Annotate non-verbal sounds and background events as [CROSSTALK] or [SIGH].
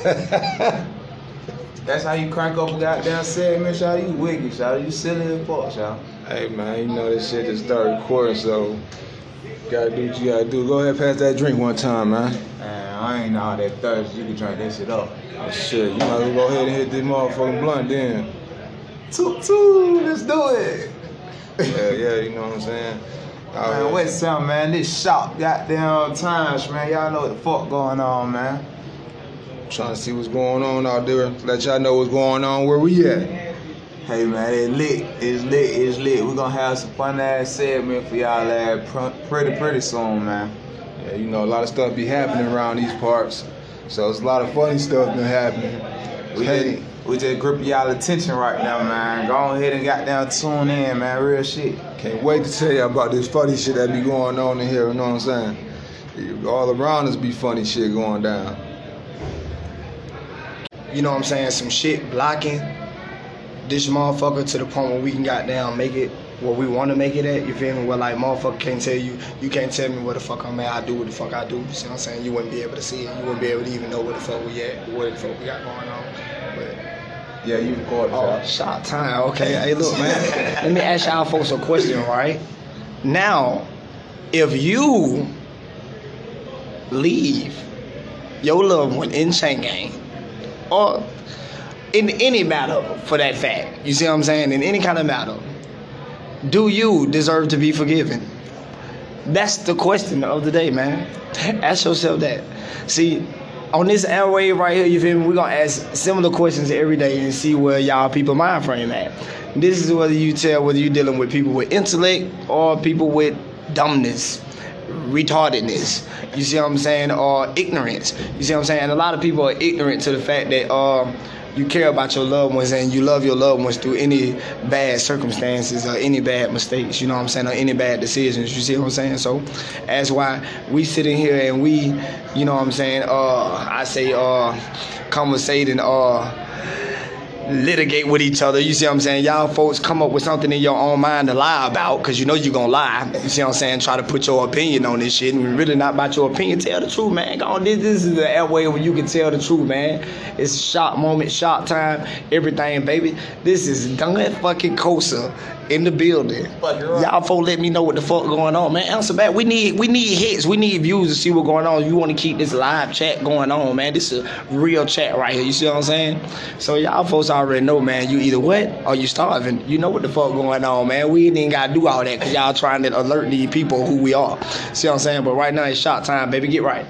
[LAUGHS] That's how you crank up a goddamn segment, y'all. You wicked, y'all. You silly as fuck, y'all. Hey man, you know this shit just started recording, so gotta do what you gotta do. Go ahead, pass that drink one time, man. Man, I ain't all that thirsty. You can drink that shit up. Oh shit, you might as well go ahead and hit this motherfucking blunt then. Toot toot, let's do it. Yeah, yeah, you know what I'm saying. Out Man, what's something, man? This shop goddamn times, man. Y'all know what the fuck going on, man. Trying to see what's going on out there. Let y'all know what's going on where we at. Hey man, it's lit. It's lit. It's lit. We're gonna have some fun ass segment for y'all ass pr- pretty pretty soon, man. Yeah, you know, a lot of stuff be happening around these parts. So it's a lot of funny stuff been happening. We Hey, we just gripping y'all attention right now, man. Go ahead and got down, tune in, man. Real shit. can't wait to tell y'all about this funny shit that be going on in here, you know what I'm saying? All around us be funny shit going down. you know what I'm saying, some shit blocking this motherfucker to the point where we can got down, make it what we want to make it at. You feel me? Where like motherfucker can't tell you, you can't tell me where the fuck I'm at. I do what the fuck I do. You see what I'm saying? You wouldn't be able to see it. You wouldn't be able to even know where the fuck we at, what the fuck we got going on. But Yeah, you record Oh, shot time. Okay. Hey, look, man. Let me ask y'all folks a question, right? Now, if you leave your loved one in chain gang, or in any matter for that fact, you see what I'm saying? In any kind of matter, do you deserve to be forgiven? That's the question of the day, man. Ask yourself that. See, on this airway right here, you feel me? We're gonna ask similar questions every day and see where y'all people mind frame at. This is whether you tell whether you're dealing with people with intellect or people with dumbness, retardedness. You see what I'm saying? Or ignorance. You see what I'm saying? And a lot of people are ignorant to the fact that um you care about your loved ones and you love your loved ones through any bad circumstances or any bad mistakes, you know what I'm saying, or any bad decisions, you see what I'm saying? So that's why we sitting here and we, you know what I'm saying, uh I say uh conversating uh litigate with each other. You see what I'm saying? Y'all folks come up with something in your own mind to lie about because you know you're gonna lie. You see what I'm saying? Try to put your opinion on this shit and really not about your opinion. Tell the truth, man. Go on. This, this is the airway where you can tell the truth, man. It's shot moment, shot time, everything, baby. This is done fucking Kosa in the building. Y'all folks let me know what the fuck going on, man. Answer back. We need we need hits. We need views to see what's going on. You want to keep this live chat going on, man. This is a real chat right here. You see what I'm saying? So y'all folks already know, man. You either wet or you starving. You know what the fuck going on, man. We ain't even gotta do all that because y'all trying to alert these people who we are. See what I'm saying? But right now it's shot time, baby. Get right.